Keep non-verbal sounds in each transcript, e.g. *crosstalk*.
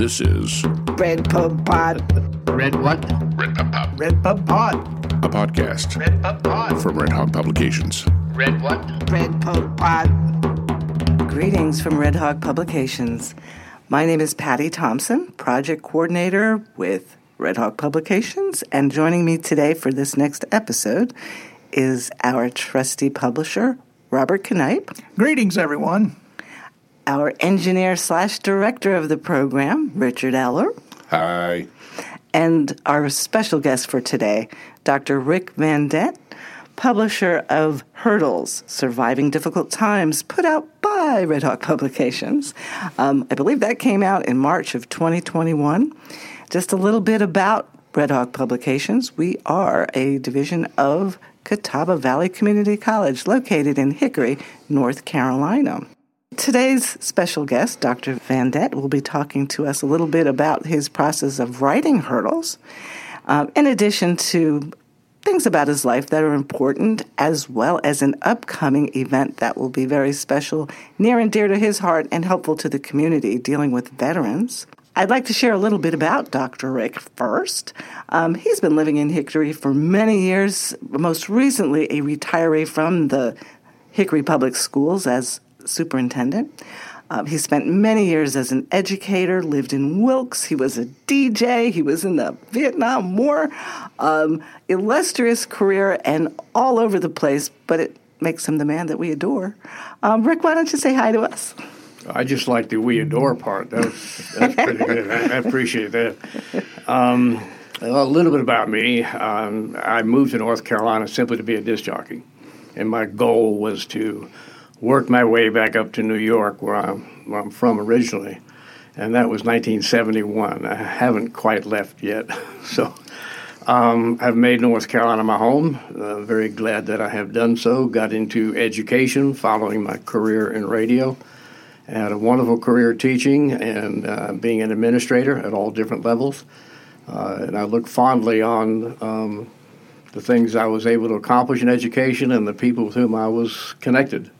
This is Red Pub Pod. Red what? Red Pub Pod, Red Pub Pod. a podcast Red Pub Pod. from Red Hawk Publications. Red what? Red Pub Pod. Greetings from Red Hawk Publications. My name is Patty Thompson, project coordinator with Red Hawk Publications, and joining me today for this next episode is our trusty publisher, Robert Canipe, Greetings, everyone. Our engineer slash director of the program, Richard Eller, Hi. and our special guest for today, Dr. Ric Vandett, publisher of Hurdles Surviving Difficult Times, put out by Red Hawk Publications. Um, I believe that came out in March of 2021. Just a little bit about Red Hawk Publications. We are a division of Catawba Valley Community College located in Hickory, North Carolina. Today's special guest, Dr. Vandett, will be talking to us a little bit about his process of writing hurdles, um, in addition to things about his life that are important, as well as an upcoming event that will be very special, near and dear to his heart, and helpful to the community dealing with veterans. I'd like to share a little bit about Dr. Ric first. Um, he's been living in Hickory for many years, most recently, a retiree from the Hickory Public Schools as superintendent. Um, he spent many years as an educator, lived in Wilkes. He was a DJ. He was in the Vietnam War. Um, illustrious career and all over the place, but it makes him the man that we adore. Um, Ric, why don't you say hi to us? I just like the we adore part. That was, that's pretty good. I, I appreciate that. Um, a little bit about me. Um, I moved to North Carolina simply to be a disc jockey, and my goal was to work my way back up to New York, where I'm, where I'm from originally, and that was 1971. I haven't quite left yet, *laughs* so. Um, I've made North Carolina my home. Uh, very glad that I have done so. Got into education following my career in radio. Had a wonderful career teaching and uh, being an administrator at all different levels. Uh, and I look fondly on um, the things I was able to accomplish in education and the people with whom I was connected.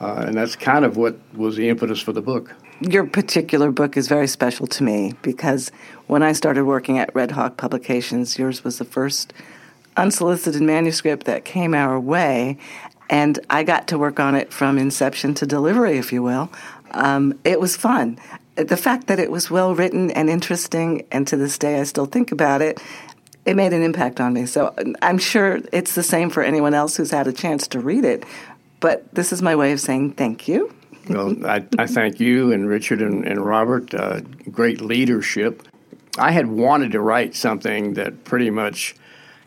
Uh, and that's kind of what was the impetus for the book. Your particular book is very special to me because when I started working at Red Hawk Publications, yours was the first unsolicited manuscript that came our way, and I got to work on it from inception to delivery, if you will. Um, it was fun. The fact that it was well written and interesting, and to this day I still think about it, it made an impact on me. So I'm sure it's the same for anyone else who's had a chance to read it. But this is my way of saying thank you. Well, I, I thank you and Richard and, and Robert. Uh, great leadership. I had wanted to write something that pretty much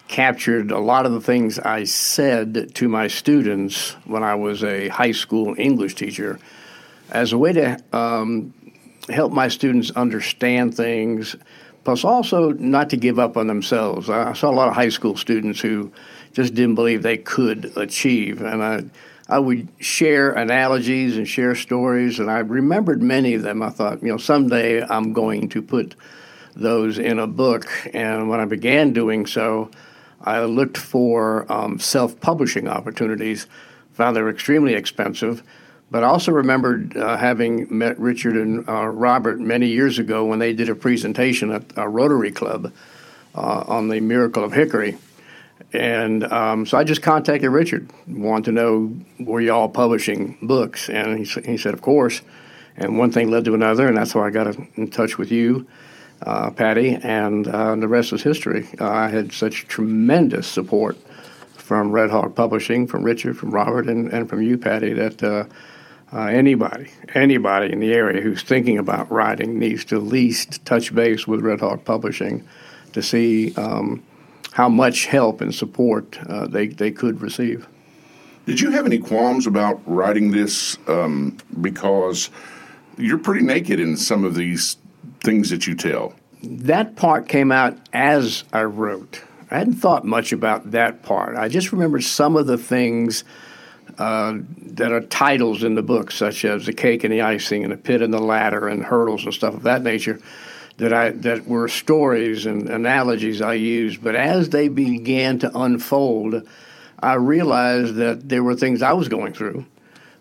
captured a lot of the things I said to my students when I was a high school English teacher as a way to um, help my students understand things, plus also not to give up on themselves. I saw a lot of high school students who just didn't believe they could achieve, and I. I would share analogies and share stories, and I remembered many of them. I thought, you know, someday I'm going to put those in a book. And when I began doing so, I looked for um, self publishing opportunities, found they were extremely expensive. But I also remembered uh, having met Richard and uh, Robert many years ago when they did a presentation at a Rotary Club uh, on the miracle of Hickory. And um, so I just contacted Richard, wanted to know were y'all publishing books, and he, he said, of course. And one thing led to another, and that's why I got in touch with you, uh, Patty, and uh, the rest is history. Uh, I had such tremendous support from Red Hawk Publishing, from Richard, from Robert, and, and from you, Patty, that uh, uh, anybody, anybody in the area who's thinking about writing needs to at least touch base with Red Hawk Publishing to see. Um, how much help and support uh, they, they could receive. Did you have any qualms about writing this? Um, because you're pretty naked in some of these things that you tell. That part came out as I wrote. I hadn't thought much about that part. I just remembered some of the things uh, that are titles in the book, such as The Cake and the Icing and The Pit and the Ladder and Hurdles and stuff of that nature that I that were stories and analogies I used, but as they began to unfold, I realized that there were things I was going through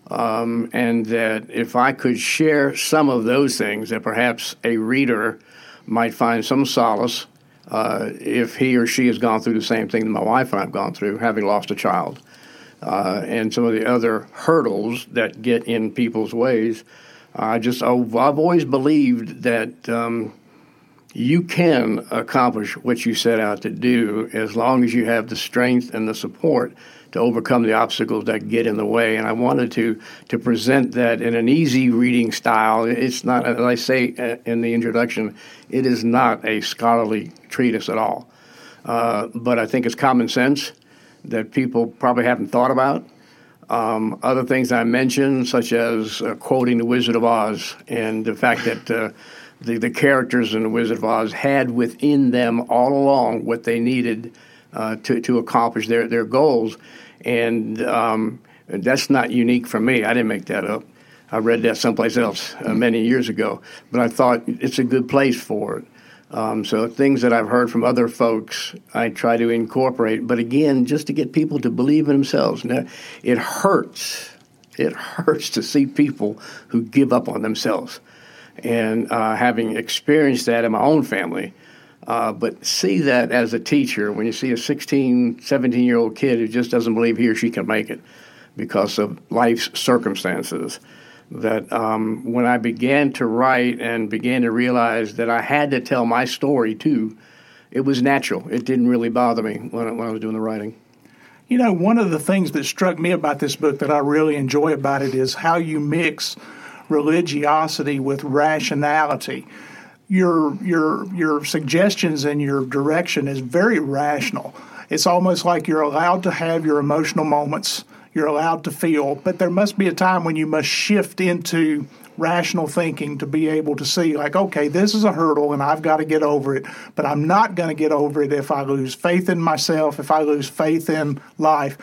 Um, and that if I could share some of those things, that perhaps a reader might find some solace uh, if he or she has gone through the same thing that my wife and I have gone through, having lost a child, uh, and some of the other hurdles that get in people's ways. I just I've always believed that um, you can accomplish what you set out to do as long as you have the strength and the support to overcome the obstacles that get in the way. And I wanted to to present that in an easy reading style. It's not, as I say uh, in the introduction, it is not a scholarly treatise at all. Uh, but I think it's common sense that people probably haven't thought about. Um, other things I mentioned, such as uh, quoting The Wizard of Oz and the fact that uh, the, the characters in The Wizard of Oz had within them all along what they needed uh, to, to accomplish their, their goals. And um, that's not unique for me. I didn't make that up. I read that someplace else uh, many years ago, but I thought it's a good place for it. Um, so things that I've heard from other folks, I try to incorporate. But again, just to get people to believe in themselves. Now, it hurts. It *laughs* hurts to see people who give up on themselves. And uh, having experienced that in my own family, uh, but see that as a teacher when you see a 16, 17 year old kid who just doesn't believe he or she can make it because of life's circumstances that um, when I began to write and began to realize that I had to tell my story too, it was natural. It didn't really bother me when I, when I was doing the writing. You know, one of the things that struck me about this book that I really enjoy about it is how you mix religiosity with rationality. Your your your suggestions and your direction is very rational. It's almost like you're allowed to have your emotional moments you're allowed to feel, but there must be a time when you must shift into rational thinking to be able to see, like, okay, this is a hurdle and I've got to get over it, but I'm not going to get over it if I lose faith in myself, if I lose faith in life.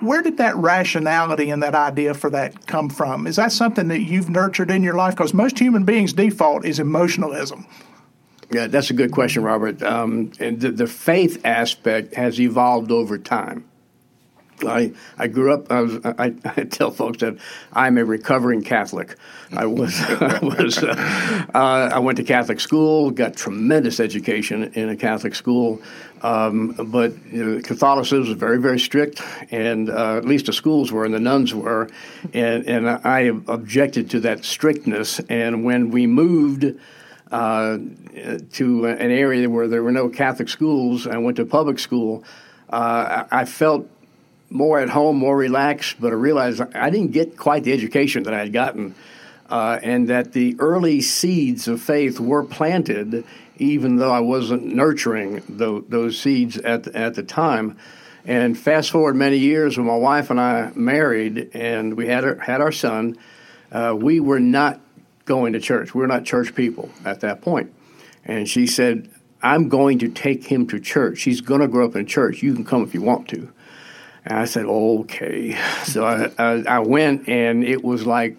Where did that rationality and that idea for that come from? Is that something that you've nurtured in your life? Because most human beings' default is emotionalism. Yeah, that's a good question, Robert. Um, and the, the faith aspect has evolved over time. I, I grew up. I, was, I, I, tell folks that I'm a recovering Catholic. I was *laughs* I was uh, uh, I went to Catholic school, got tremendous education in a Catholic school, um, but you know, Catholicism was very very strict, and uh, at least the schools were and the nuns were, and and I objected to that strictness. And when we moved. Uh, to an area where there were no Catholic schools, I went to public school. Uh, I felt more at home, more relaxed, but I realized I didn't get quite the education that I had gotten, uh, and that the early seeds of faith were planted, even though I wasn't nurturing the, those seeds at at the time. And fast forward many years, when my wife and I married, and we had our, had our son, uh, we were not going to church. We were not church people at that point. And she said, "I'm going to take him to church. He's going to grow up in church. You can come if you want to." And I said, okay. So I, I, I went, and it was like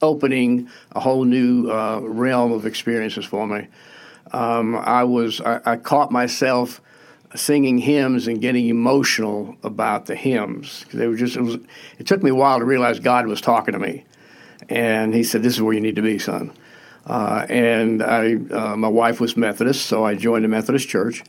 opening a whole new uh, realm of experiences for me. Um, I was I, I, caught myself singing hymns and getting emotional about the hymns. They were just it, was, it took me a while to realize God was talking to me, and He said, "This is where you need to be, son." Uh, and I, uh, my wife was Methodist, so I joined the Methodist Church.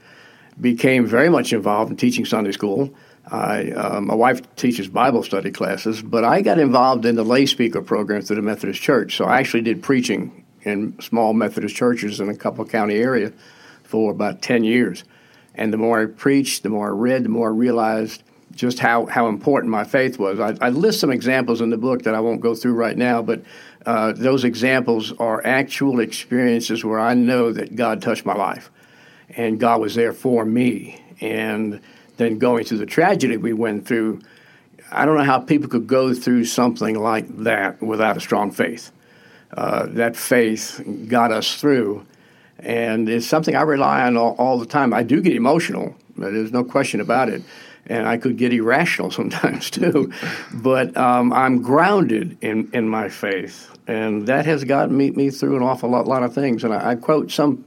Became very much involved in teaching Sunday school. I, uh, my wife teaches Bible study classes, but I got involved in the lay speaker program through the Methodist Church. So I actually did preaching in small Methodist churches in a couple county area for about 10 years. And the more I preached, the more I read, the more I realized just how, how important my faith was. I, I list some examples in the book that I won't go through right now, but uh, those examples are actual experiences where I know that God touched my life and God was there for me. And than going through the tragedy we went through. I don't know how people could go through something like that without a strong faith. Uh, that faith got us through, and it's something I rely on all, all the time. I do get emotional, there's no question about it, and I could get irrational *laughs* sometimes too. but um, I'm grounded in, in my faith, and that has gotten me, me through an awful lot, lot of things. And I, I quote some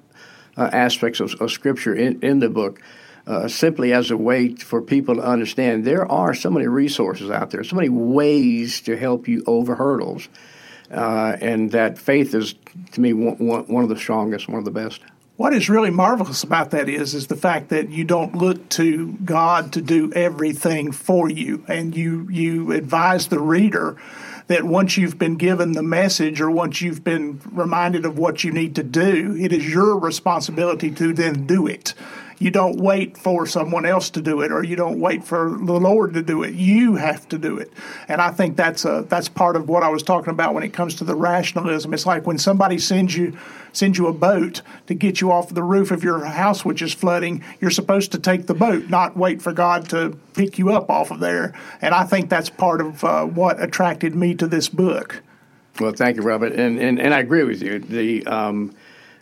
uh, aspects of, of Scripture in, in the book. Uh, simply as a way for people to understand there are so many resources out there, so many ways to help you over hurdles. Uh, and that faith is, to me, one, one of the strongest, one of the best. What is really marvelous about that is is the fact that you don't look to God to do everything for you, and you you advise the reader that once you've been given the message or once you've been reminded of what you need to do, it is your responsibility to then do it. You don't wait for someone else to do it, or you don't wait for the Lord to do it. You have to do it, and I think that's a that's part of what I was talking about when it comes to the rationalism. It's like when somebody sends you sends you a boat to get you off the roof of your house, which is flooding. You're supposed to take the boat, not wait for God to pick you up off of there. And I think that's part of uh, what attracted me to this book. Well, thank you, Robert, and and, and I agree with you. The um,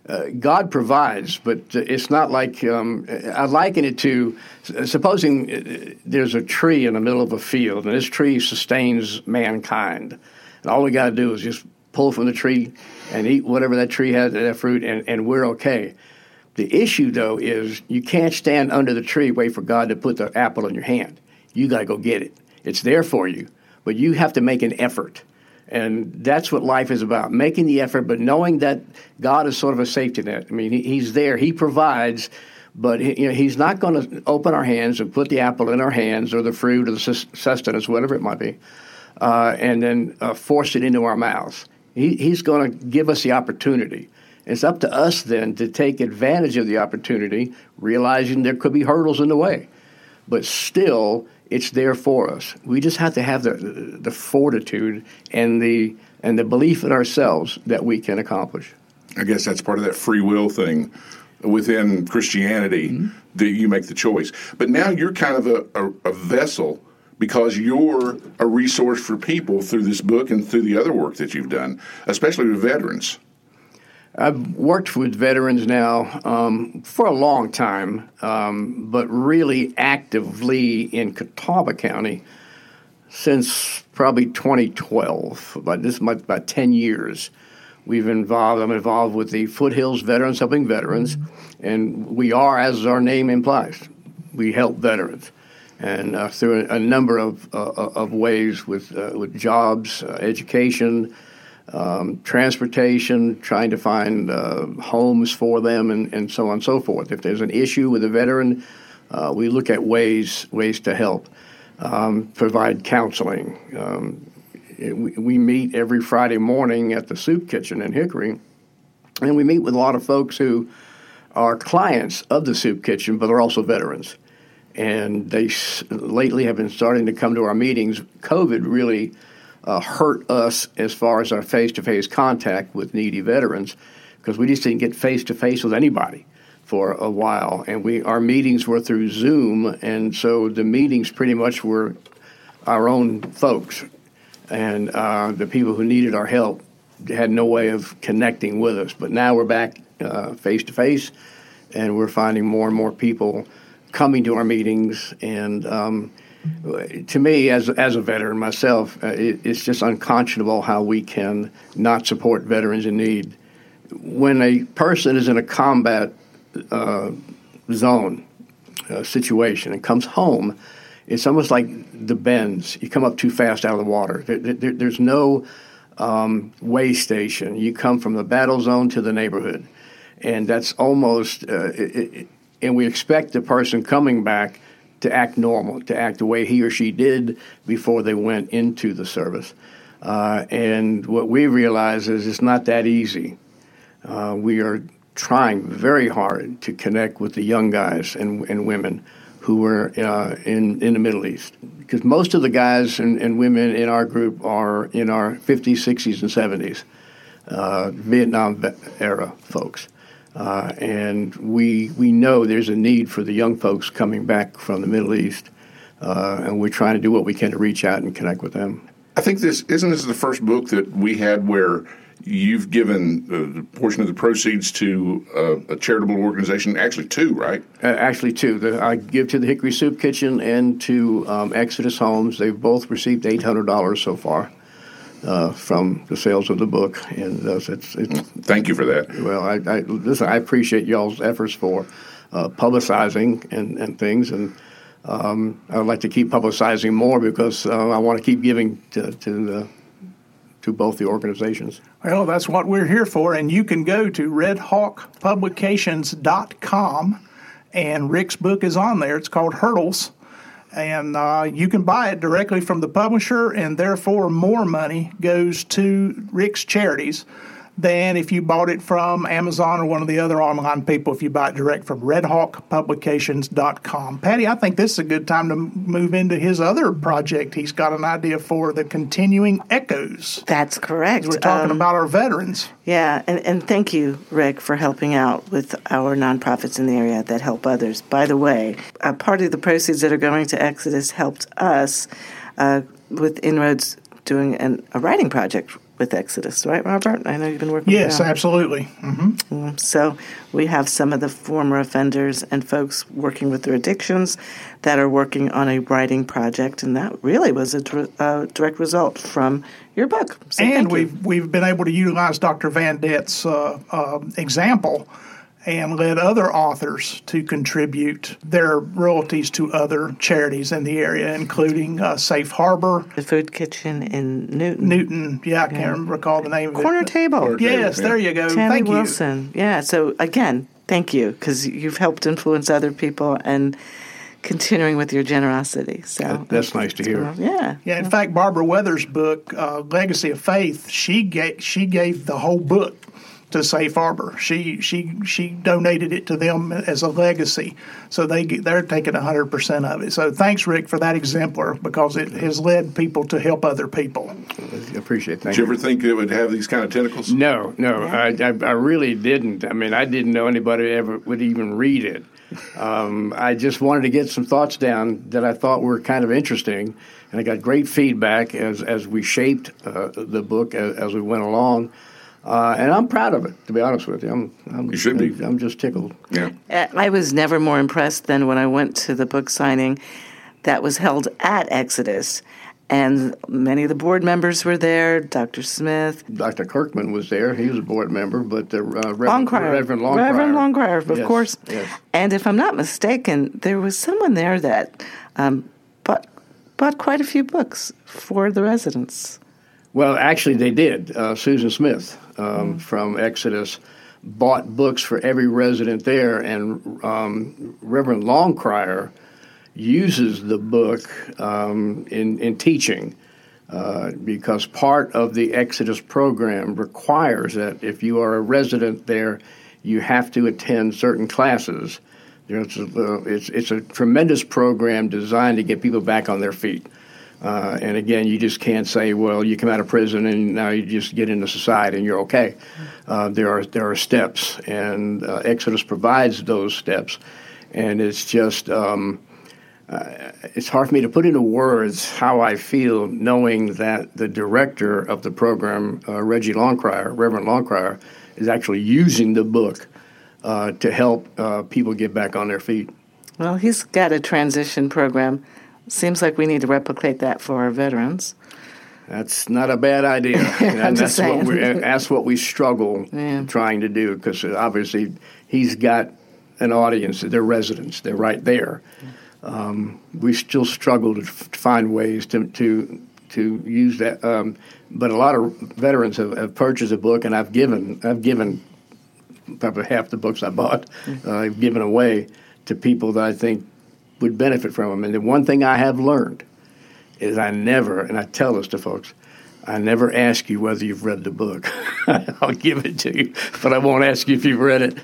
uh, God provides, but it's not like um, I liken it to supposing uh, there's a tree in the middle of a field, and this tree sustains mankind, and all we got to do is just pull from the tree and eat whatever that tree has, that fruit, and, and we're okay. The issue, though, is you can't stand under the tree wait for God to put the apple in your hand. You got to go get it. It's there for you, but you have to make an effort. And that's what life is about making the effort, but knowing that God is sort of a safety net. I mean, he, He's there, He provides, but you know, He's not going to open our hands and put the apple in our hands or the fruit or the sustenance, whatever it might be, uh, and then uh, force it into our mouths. He, he's going to give us the opportunity. It's up to us then to take advantage of the opportunity, realizing there could be hurdles in the way. But still, it's there for us. We just have to have the the fortitude and the and the belief in ourselves that we can accomplish. I guess that's part of that free will thing within Christianity mm-hmm. that you make the choice. But now you're kind of a, a, a, vessel because you're a resource for people through this book and through the other work that you've done, especially with veterans. I've worked with veterans now um, for a long time, um, but really actively in Catawba County since probably 2012. About this is about 10 years. We've involved. I'm involved with the Foothills Veterans Helping Veterans, and we are, as our name implies, we help veterans, and uh, through a, a number of uh, of ways with uh, with jobs, uh, education um, transportation, trying to find uh, homes for them, and, and so on and so forth. If there's an issue with a veteran, uh, we look at ways ways to help, um, provide counseling. Um, it, we, we, meet every Friday morning at the soup kitchen in Hickory, and we meet with a lot of folks who are clients of the soup kitchen, but they're also veterans. And they lately have been starting to come to our meetings. COVID really uh, hurt us as far as our face to face contact with needy veterans because we just didn't get face to face with anybody for a while. And we our meetings were through Zoom, and so the meetings pretty much were our own folks. And uh, the people who needed our help had no way of connecting with us. But now we're back face to face, and we're finding more and more people coming to our meetings and um, to me, as as a veteran myself, uh, it, it's just unconscionable how we can not support veterans in need. When a person is in a combat uh, zone uh, situation and comes home, it's almost like the bends. You come up too fast out of the water. There, there, there's no um, way station. You come from the battle zone to the neighborhood, and that's almost. Uh, it, it, and we expect the person coming back to act normal, to act the way he or she did before they went into the service. Uh, and what we realize is it's not that easy. Uh, we are trying very hard to connect with the young guys and, and women who were uh, in, in the Middle East. Because most of the guys and, and, women in our group are in our 50s, 60s, and 70s, uh, Vietnam era folks. Uh, and we we know there's a need for the young folks coming back from the Middle East, uh, and we're trying to do what we can to reach out and connect with them. I think this isn't this the first book that we had where you've given a portion of the proceeds to a, a charitable organization. Actually, two, right? Uh, actually, two. The, I give to the Hickory Soup Kitchen and to um, Exodus Homes. They've both received eight hundred dollars so far uh, from the sales of the book, and uh, it's, it's, Thank you for that. Well, I, I listen. I appreciate y'all's efforts for uh, publicizing and, and things. And um, I would like to keep publicizing more because uh, I want to keep giving to, to, the, to both the organizations. Well, that's what we're here for. And you can go to redhawkpublications.com, and Ric's book is on there. It's called Hurdles. And uh, you can buy it directly from the publisher, and therefore more money goes to Ric's charities than if you bought it from Amazon or one of the other online people if you buy it direct from redhawkpublications.com. Patty, I think this is a good time to move into his other project he's got an idea for the continuing echoes. That's correct. We're talking Um, about our veterans. Yeah, and, and thank you, Ric, for helping out with our nonprofits in the area that help others. By the way, a part of the proceeds that are going to Exodus helped us uh, with Inroads doing an, a writing project with Exodus, right, Robert? I know you've been working Yes, absolutely. hmm So we have some of the former offenders and folks working with their addictions that are working on a writing project, and that really was a dir- uh, direct result from your book. So and you. we've we've been able to utilize Dr. Vandett's uh, uh, example and led other authors to contribute their royalties to other charities in the area, including uh, Safe Harbor, the food kitchen in Newton. Newton. Yeah, I can't recall the name of Corner it. table. Corner Yes, Yeah. there you go. Tammy Thank you. Wilson. Yeah. So again, thank you because you've helped influence other people and continuing with your generosity. So that's nice to hear. Yeah. Yeah, in fact, Barbara Weathers' book, uh, Legacy of Faith, she gave she gave the whole book to Safe Harbor. She she she donated it to them as a legacy, so they they're taking hundred percent of it. So thanks, Ric, for that exemplar because it has led people to help other people. I appreciate it. Thank Did you ever think it would have these kind of tentacles? No, no, I, I, I really didn't. I mean, I didn't know anybody ever would even read it. Um, I just wanted to get some thoughts down that I thought were kind of interesting, and I got great feedback as as we shaped uh, the book as, as we went along. Uh, and I'm proud of it, to be honest with you. I'm, I'm You should be. I'm just tickled. Yeah. Uh, I was never more impressed than when I went to the book signing that was held at Exodus. And many of the board members were there, Dr. Smith, Dr. Kirkman was there. He was a board member, but the uh, Reverend, Longcrier. Reverend Longcrier. Reverend Longcrier, of Yes, course. yes. And if I'm not mistaken, there was someone there that um, bought, bought quite a few books for the residents. Well, actually, they did. Uh, Susan Smith um, from Exodus bought books for every resident there, and um, Reverend Longcrier uses the book um, in, in teaching uh, because part of the Exodus program requires that if you are a resident there, you have to attend certain classes. You know, it's, a, it's, it's a tremendous program designed to get people back on their feet. Uh, and again, you just can't say, well, you come out of prison and now you just get into society and you're okay. Uh, there are there are steps, and uh, Exodus provides those steps, and it's just um, uh, it's hard for me to put into words how I feel knowing that the director of the program, uh, Reggie Longcrier, Reverend Longcrier, is actually using the book uh, to help people get back on their feet. Well, he's got a transition program. Seems like we need to replicate that for our veterans. That's not a bad idea. *laughs* and that's what we that's what we struggle *laughs* Yeah. trying to do because obviously he's got an audience. They're residents. They're right there. Um, we still struggle to f- find ways to to to use that. Um, but a lot of veterans have, have purchased a book, and I've given I've given probably half the books I bought. Uh, I've given away to people that I think would benefit from them. And the one thing I have learned is I never, and I tell this to folks, I never ask you whether you've read the book. *laughs* I'll give it to you, but I won't ask you if you've read it.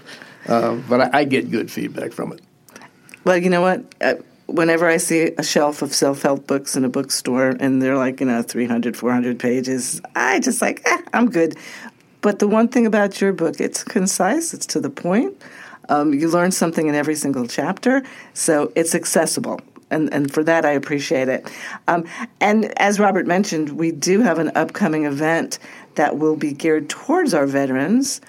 Uh, but I, I get good feedback from it. Well, you know what? Uh, whenever I see a shelf of self help books in a bookstore and they're like, you know, 300, 400 pages, I just like, eh, I'm good. But the one thing about your book, it's concise, it's to the point. Um, you learn something in every single chapter, so it's accessible. And, and for that, I appreciate it. Um, and as Robert mentioned, we do have an upcoming event that will be geared towards our veterans.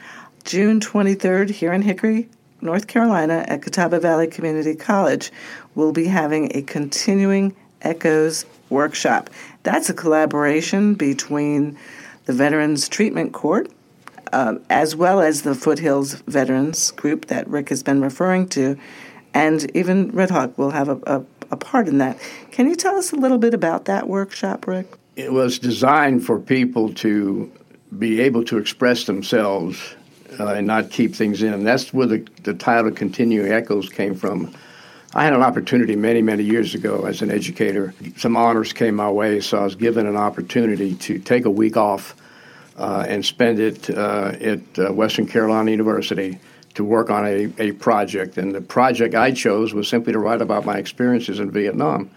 June 23rd, here in Hickory, North Carolina, at Catawba Valley Community College, we'll be having a continuing Echoes workshop. That's a collaboration between the Veterans Treatment Court, uh, as well as the Foothills Veterans Group that Ric has been referring to, and even Red Hawk will have a, a, a part in that. Can you tell us a little bit about that workshop, Ric? It was designed for people to be able to express themselves uh, and not keep things in. And That's where the, the title Continuing Echoes came from. I had an opportunity many, many years ago as an educator. Some honors came my way, so I was given an opportunity to take a week off uh, and spend it uh, at uh, Western Carolina University to work on a, a project. And the project I chose was simply to write about my experiences in Vietnam.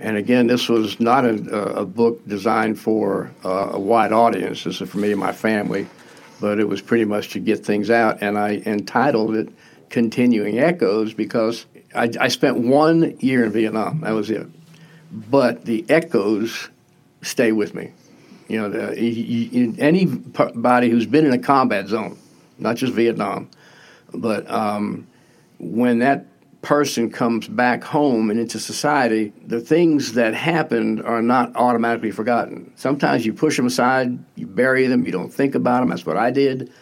And again, this was not a, a book designed for uh, a wide audience. This is for me and my family, but it was pretty much to get things out. And I entitled it Continuing Echoes because I, I spent one year in Vietnam. That was it. But the echoes stay with me. You know, the, you, anybody who's been in a combat zone, not just Vietnam, but um, when that person comes back home and into society, the things that happened are not automatically forgotten. Sometimes you push them aside, you bury them, you don't think about them. That's what I did.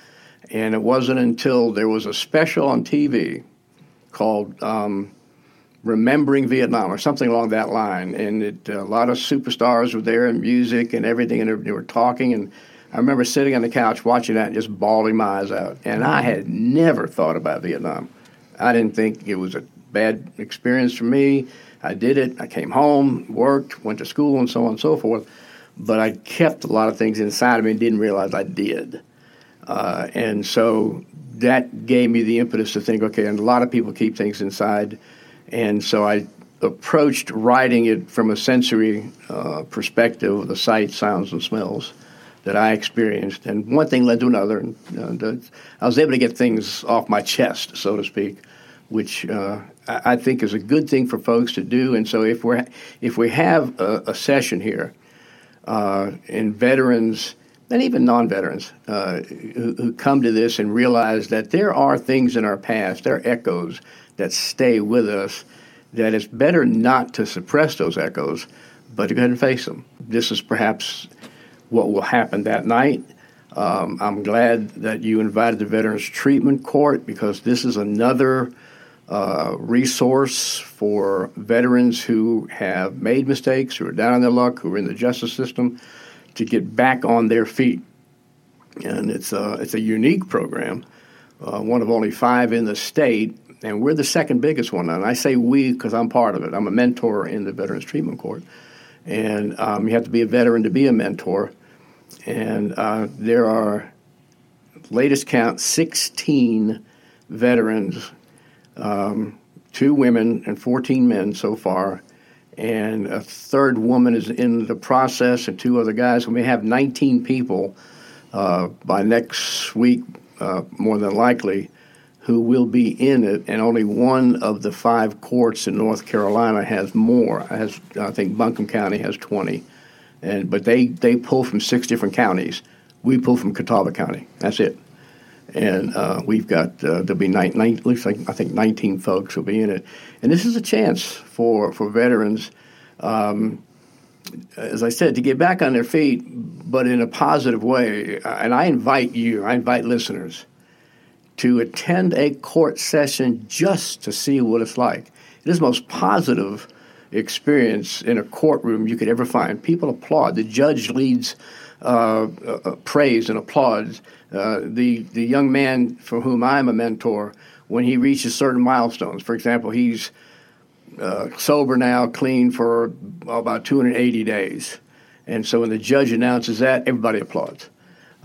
And it wasn't until there was a special on TV called um, Remembering Vietnam or something along that line. And it, a lot of superstars were there and music and everything, and they were talking. And I remember sitting on the couch watching that and just bawling my eyes out. And I had never thought about Vietnam. I didn't think it was a bad experience for me. I did it. I came home, worked, went to school, and so on and so forth. But I kept a lot of things inside of me and didn't realize I did. Uh, and so that gave me the impetus to think, okay, and a lot of people keep things inside. And so I approached writing it from a sensory uh, perspective of the sights, sounds, and smells that I experienced. And one thing led to another. And, uh, I was able to get things off my chest, so to speak, which uh, I think is a good thing for folks to do. And so if, we're, if we have a, a session here uh, and veterans – and even non-veterans uh, who, who, come to this and realize that there are things in our past, there are echoes that stay with us. That it's better not to suppress those echoes, but to go ahead and face them. This is perhaps what will happen that night. Um, I'm glad that you invited the Veterans Treatment Court because this is another uh, resource for veterans who have made mistakes, who are down on their luck, who are in the justice system to get back on their feet. And it's a, it's a unique program, uh, one of only five in the state, and we're the second biggest one. And I say we because I'm part of it. I'm a mentor in the Veterans Treatment Court. And um, you have to be a veteran to be a mentor. And uh, there are, latest count, 16 veterans, um, two women and 14 men so far, and a third woman is in the process, and two other guys. We may have 19 people uh, by next week, uh, more than likely, who will be in it, and only one of the five courts in North Carolina has more. Has I think Buncombe County has 20, and but they they pull from six different counties. We pull from Catawba County. That's it and uh, we've got uh, there'll be nine, nine, looks like I think 19 folks will be in it, and this is a chance for for veterans, um, as I said, to get back on their feet, but in a positive way. And I invite you, I invite listeners, to attend a court session just to see what it's like. It is the most positive experience in a courtroom you could ever find. People applaud. The judge leads uh, uh, praise and applause. Uh, the the young man for whom I'm a mentor, when he reaches certain milestones, for example, he's uh, sober now, clean for about 280 days, and so when the judge announces that, everybody applauds.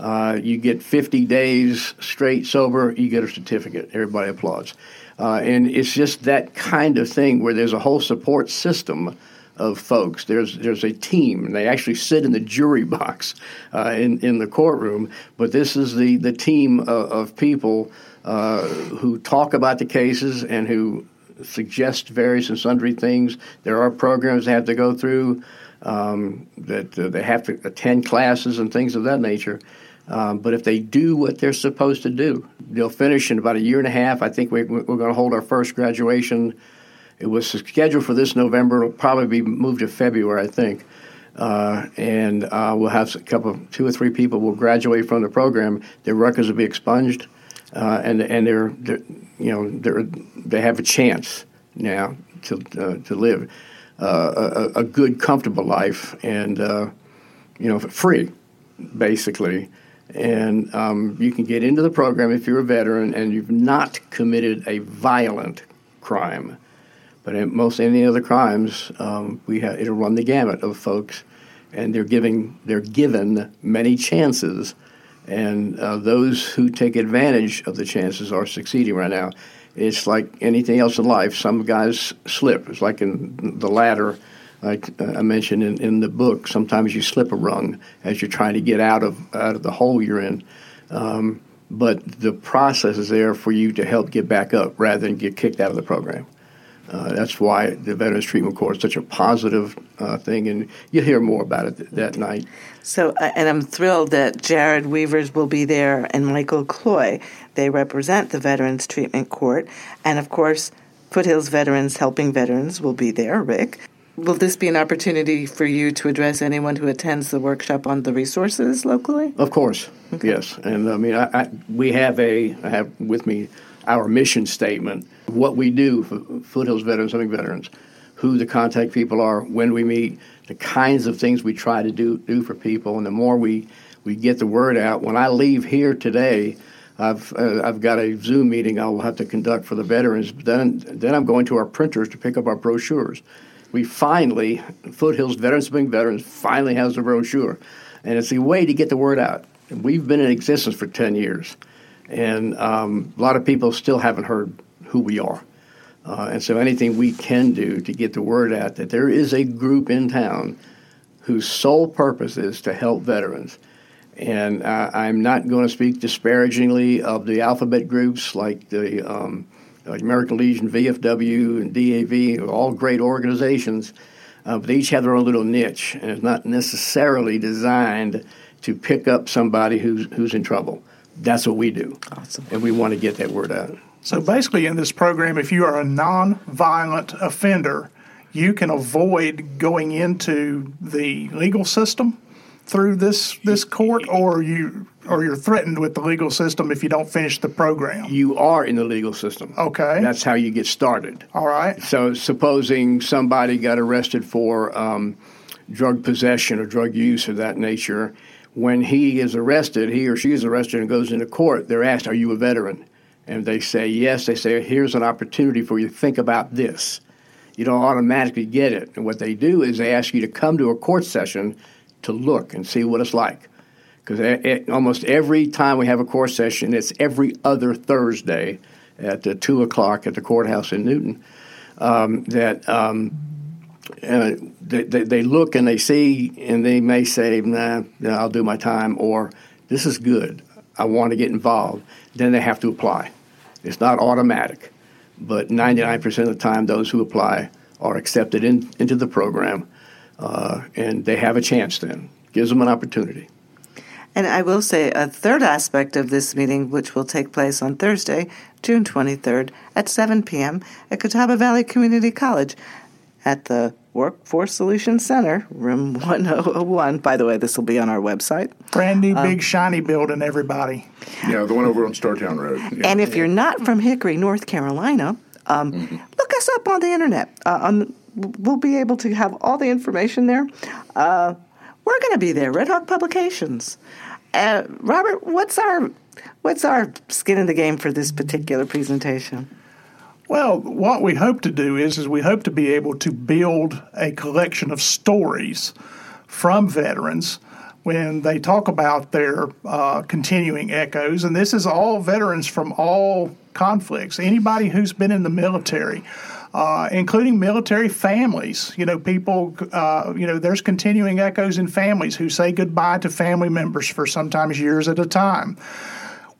Uh, you get 50 days straight sober, you get a certificate. Everybody applauds. Uh, and it's just that kind of thing where there's a whole support system of folks. There's there's a team, and they actually sit in the jury *laughs* box uh, in in the courtroom. But this is the the team of, of people uh, who talk about the cases and who suggest various and sundry things. There are programs they have to go through. Um, that uh, they have to attend classes and things of that nature. Um, but if they do what they're supposed to do, they'll finish in about a year and a half. I think we, we're going to hold our first graduation it was scheduled for this November. It'll probably be moved to February, I think. Uh, and uh, we'll have a couple, two or three people will graduate from the program. Their records will be expunged, uh, and and they're, they're, you know they're, they have a chance now to uh, to live uh, a, a, good, comfortable life, and uh, you know free, basically. And um, you can get into the program if you're a veteran and you've not committed a violent crime. But in most any other crimes, um, we have, it'll run the gamut of folks, and they're giving they're given many chances, and uh, those who take advantage of the chances are succeeding right now. It's like anything else in life. Some guys slip. It's like in the ladder, like I mentioned in, in the book. Sometimes you slip a rung as you're trying to get out of out of the hole you're in. Um, but the process is there for you to help get back up rather than get kicked out of the program. Uh, that's why the Veterans Treatment Corps is such a positive uh, thing, and you'll hear more about it th- that night. So, uh, and I'm thrilled that Jared Weavers will be there and Michael Cloy. They represent the Veterans Treatment Court, and of course, Foothills Veterans Helping Veterans will be there. Ric, will this be an opportunity for you to address anyone who attends the workshop on the resources locally? Of course, okay. yes. And I mean, I, I, we have a I have with me our mission statement, what we do for Foothills Veterans, Helping Veterans, who the contact people are, when we meet, the kinds of things we try to do do for people, and the more we we get the word out. When I leave here today, I've uh, I've got a Zoom meeting I'll have to conduct for the veterans. Then then I'm going to our printers to pick up our brochures. We finally, Foothills Veterans Helping Veterans finally has a brochure, and it's a way to get the word out. We've been in existence for ten years and um, a lot of people still haven't heard who we are. Uh, and so anything we can do to get the word out that there is a group in town whose sole purpose is to help veterans. And uh, I'm not going to speak disparagingly of the alphabet groups like the um, like American Legion, VFW, and DAV, all great organizations, uh, but they each have their own little niche, and it's not necessarily designed to pick up somebody who's, who's in trouble that's what we do. Awesome. And we want to get that word out. So basically, in this program, if you are a non-violent offender, you can avoid going into the legal system through this this court, or you or you're threatened with the legal system if you don't finish the program. You are in the legal system. Okay, that's how you get started. All right. So supposing somebody got arrested for um, drug possession or drug use of that nature when he is arrested, he or she is arrested and goes into court, they're asked, Are you a veteran? And they say, Yes. They say, Here's an opportunity for you to think about this. You don't automatically get it. And what they do is they ask you to come to a court session to look and see what it's like. Because almost every time we have a court session, it's every other Thursday at uh, 2 o'clock at the courthouse in Newton, um, that um, uh, they, they, they, look and they see and they may say, nah, I'll do my time, or this is good. I want to get involved. Then they have to apply. It's not automatic, but 99% of the time, those who apply are accepted in, into the program, uh, and they have a chance then. Gives them an opportunity. And I will say a third aspect of this meeting, which will take place on Thursday, June 23rd at 7 p.m. at Catawba Valley Community College at the Workforce Solutions Center, room *laughs* 1001. By the way, this will be on our website. Brand new, um, big, shiny building, everybody. Yeah, the one over on Startown Road. Yeah. And if you're not from Hickory, North Carolina, um, mm-hmm. look us up on the internet. Uh, on, we'll be able to have all the information there. Uh, we're going to be there. Red Hawk Publications. Uh, Robert, what's our what's our skin in the game for this particular presentation? Well, what we hope to do is, is we hope to be able to build a collection of stories from veterans when they talk about their uh, continuing echoes. And this is all veterans from all conflicts. Anybody who's been in the military, uh, including military families. You know, people, uh, you know, there's continuing echoes in families who say goodbye to family members for sometimes years at a time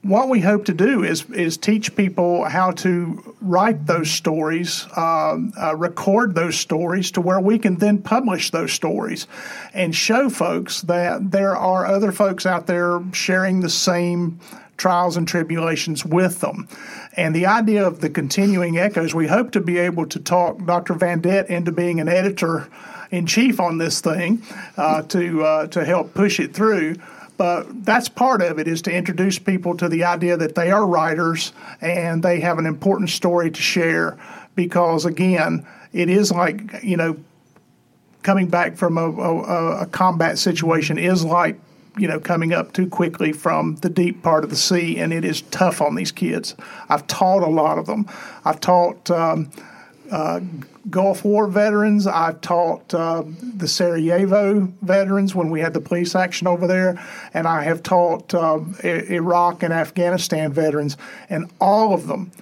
what we hope to do is is teach people how to write those stories, um, uh, record those stories, to where we can then publish those stories, and show folks that there are other folks out there sharing the same trials and tribulations with them. And the idea of the continuing echoes, we hope to be able to talk Dr. Vandett into being an editor in chief on this thing uh, to uh, to help push it through. But that's part of it is to introduce people to the idea that they are writers and they have an important story to share. Because again, it is like you know, coming back from a, a, a combat situation is like you know coming up too quickly from the deep part of the sea, and it is tough on these kids. I've taught a lot of them. I've taught. Um, uh, Gulf War veterans. I've taught uh, the Sarajevo veterans when we had the police action over there, and I have taught uh, Iraq and Afghanistan veterans, and all of them,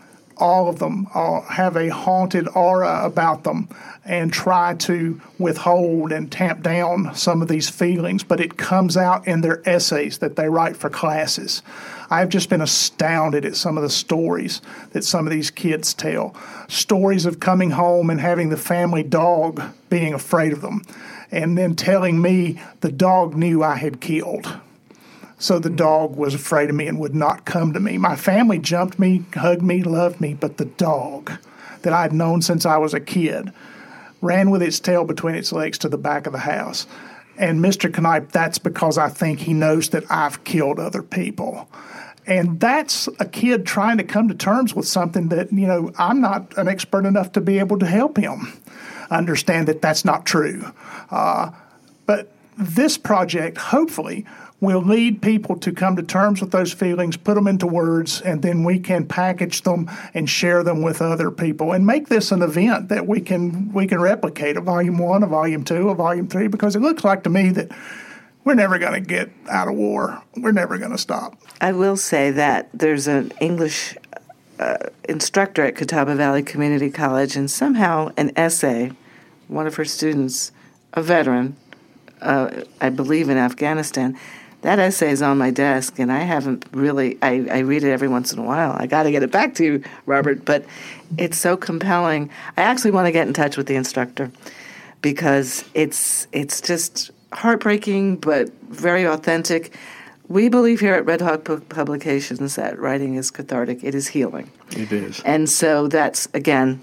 all of them uh, have a haunted aura about them and try to withhold and tamp down some of these feelings, but it comes out in their essays that they write for classes. I've just been astounded at some of the stories that some of these kids tell. Stories of coming home and having the family dog being afraid of them, and then telling me the dog knew I had killed. So the dog was afraid of me and would not come to me. My family jumped me, hugged me, loved me, but the dog that I'd known since I was a kid ran with its tail between its legs to the back of the house. And Mr. Canipe, that's because I think he knows that I've killed other people. And that's a kid trying to come to terms with something that, you know, I'm not an expert enough to be able to help him understand that that's not true. Uh, but this project, hopefully, will lead people to come to terms with those feelings, put them into words, and then we can package them and share them with other people and make this an event that we can we can replicate a volume one, a volume two, a volume three, because it looks like to me that we're never going to get out of war. We're never going to stop. I will say that there's an English uh, instructor at Catawba Valley Community College, and somehow an essay, one of her students, a veteran, uh, I believe in Afghanistan, that essay is on my desk, and I haven't really. I, I read it every once in a while. I got to get it back to you, Robert, but it's so compelling. I actually want to get in touch with the instructor because it's it's just heartbreaking but very authentic. We believe here at Red Hawk Publications that writing is cathartic. It is healing. It is. And so that's, again,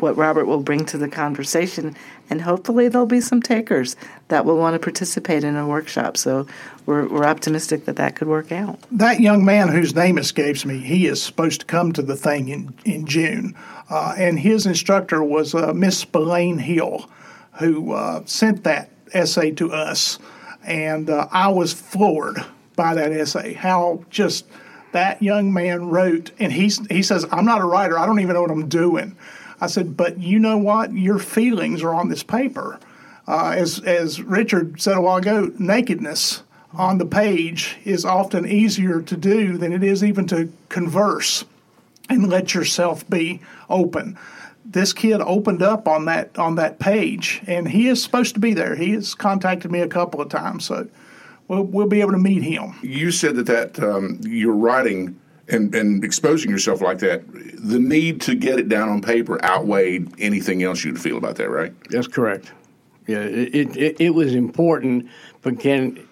what Robert will bring to the conversation. And hopefully there'll be some takers that will want to participate in a workshop. So we're, we're optimistic that that could work out. That young man whose name escapes me, he is supposed to come to the thing in, in June. Uh, and his instructor was uh, Miss Spillane Hill, who uh, sent that essay to us, and uh, I was floored by that essay. How just that young man wrote, and he he says, "I'm not a writer. I don't even know what I'm doing." I said, "But you know what? Your feelings are on this paper." Uh, as as Richard said a while ago, nakedness on the page is often easier to do than it is even to converse and let yourself be open this kid opened up on that on that page, and he is supposed to be there. He has contacted me a couple of times, so we'll we'll be able to meet him. You said that that um, you're writing and, and exposing yourself like that, the need to get it down on paper outweighed anything else you'd feel about that, right? That's correct. Yeah, it it, it was important, but can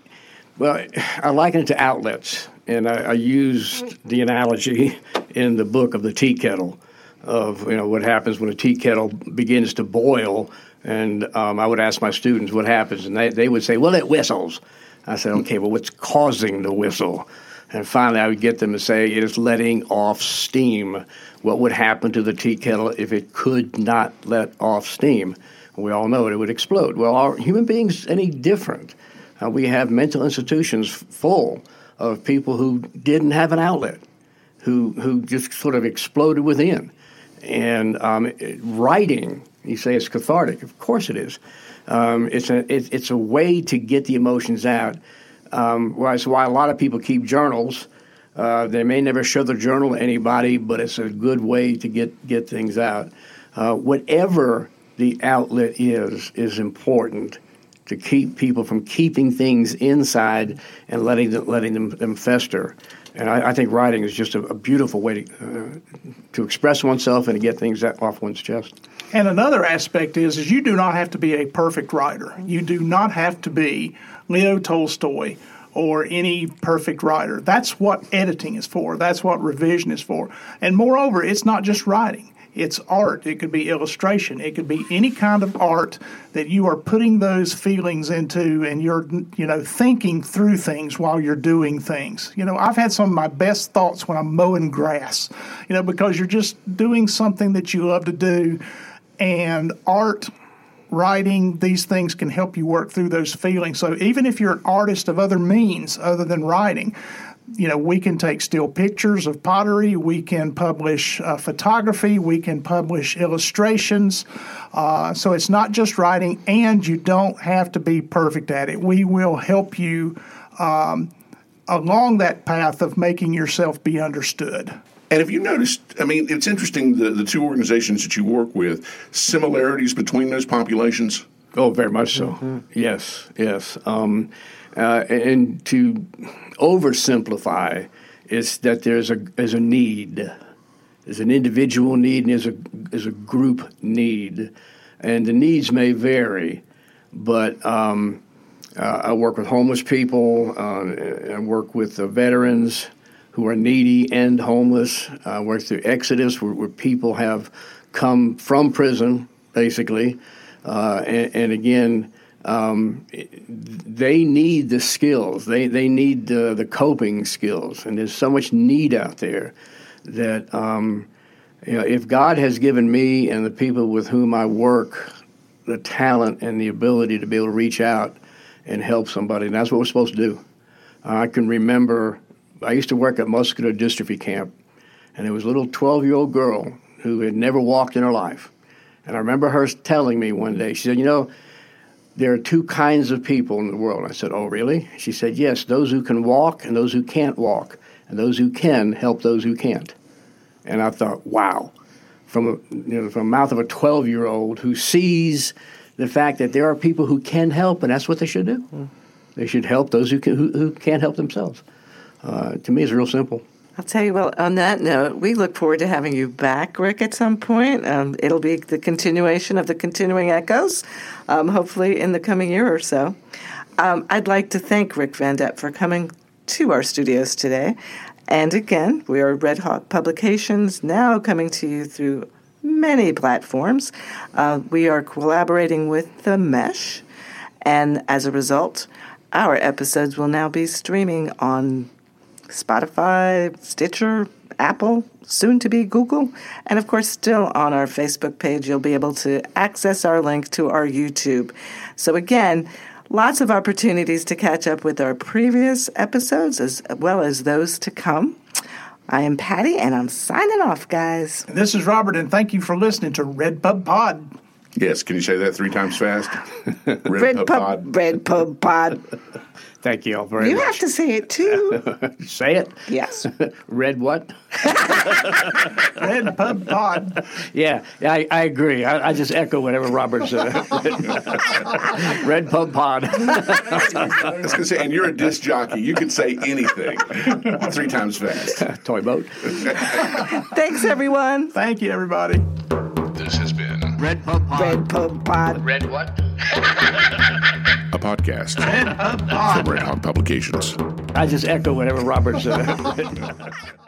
well, I liken it to outlets, and I, I used the analogy in the book of the tea kettle of you know what happens when a tea kettle begins to boil. And um, I would ask my students what happens, and they, they would say, "Well, it whistles." I said, "Okay, well, what's causing the whistle?" And finally, I would get them to say, "It is letting off steam." What would happen to the tea kettle if it could not let off steam? We all know it, it would explode. Well, are human beings any different? Uh, we have mental institutions full of people who didn't have an outlet, who who just sort of exploded within. And um, writing, you say it's cathartic. Of course it is. Um, it's a it, it's a way to get the emotions out. Um, why a lot of people keep journals. Uh, they may never show the journal to anybody, but it's a good way to get get things out. Uh, whatever the outlet is is important to keep people from keeping things inside and letting them, letting them, them fester. And I, I think writing is just a, a beautiful way to, uh, to express oneself and to get things off one's chest. And another aspect is, is you do not have to be a perfect writer. You do not have to be Leo Tolstoy or any perfect writer. That's what editing is for. That's what revision is for. And moreover, it's not just writing. It's art. It could be illustration. It could be any kind of art that you are putting those feelings into and you're, you know, thinking through things while you're doing things. You know, I've had some of my best thoughts when I'm mowing grass, you know, because you're just doing something that you love to do and art writing these things can help you work through those feelings. So even if you're an artist of other means other than writing you know we can take still pictures of pottery we can publish uh, photography we can publish illustrations. Uh, so it's not just writing and you don't have to be perfect at it. We will help you um, along that path of making yourself be understood And have you noticed? I mean, it's interesting the, the two organizations that you work with, similarities between those populations. Oh, very much so. Yes, yes. Um, uh, and to oversimplify is that there's a there's a need, there's an individual need, and there's a there's a group need, and the needs may vary, but. Um, uh, I work with homeless people. Uh, I work with uh, veterans who are needy and homeless. I work through Exodus, where, where people have come from prison, basically, uh, and, and, again, um, they need the skills. They they need the, the coping skills, and there's so much need out there that um, you know, if God has given me and the people with whom I work the talent and the ability to be able to reach out and help somebody, and that's what we're supposed to do. I can remember I used to work at muscular dystrophy camp, and there was a little 12 year old girl who had never walked in her life. And I remember her telling me one day, she said, You know, there are two kinds of people in the world. I said, Oh, really? She said, Yes, those who can walk and those who can't walk, and those who can help those who can't. And I thought, wow, from, a, you know, from the mouth of a 12 year old who sees the fact that there are people who can help, and that's what they should do. Mm. They should help those who, can, who, who can't help themselves. Uh, to me, it's real simple. I'll tell you, well, on that note, we look forward to having you back, Ric, at some point. Um, it'll be the continuation of the continuing echoes, um, hopefully in the coming year or so. Um, I'd like to thank Ric Vandett for coming to our studios today. And again, we are Red Hawk Publications, now coming to you through many platforms. Uh, we are collaborating with The Mesh, and as a result, our episodes will now be streaming on Spotify, Stitcher, Apple, soon to be Google, and of course, still on our Facebook page, you'll be able to access our link to our YouTube. So, again, lots of opportunities to catch up with our previous episodes as well as those to come. I am Patty, and I'm signing off, guys. This is Robert, and thank you for listening to Red Pub Pod. Yes, can you say that three times fast? *laughs* Red, Red Pub, Pub Pod. Red Pub Pod. *laughs* Thank you all very you much. You have to say it too. *laughs* say it? Yes. Red what? Red Pub Pod. Yeah, I, I agree. I, I, just echo whatever Robert said. Red Pub Pod. I was going to say, and you're a disc jockey. You can say anything three times fast. Toy boat. Thanks, everyone. Thank you, everybody. This Red Pub Pod. Red Pub Pod. Red what? *laughs* a podcast Red Hawk from Red Hawk Publications. I just echo whatever Robert said. *laughs* *laughs*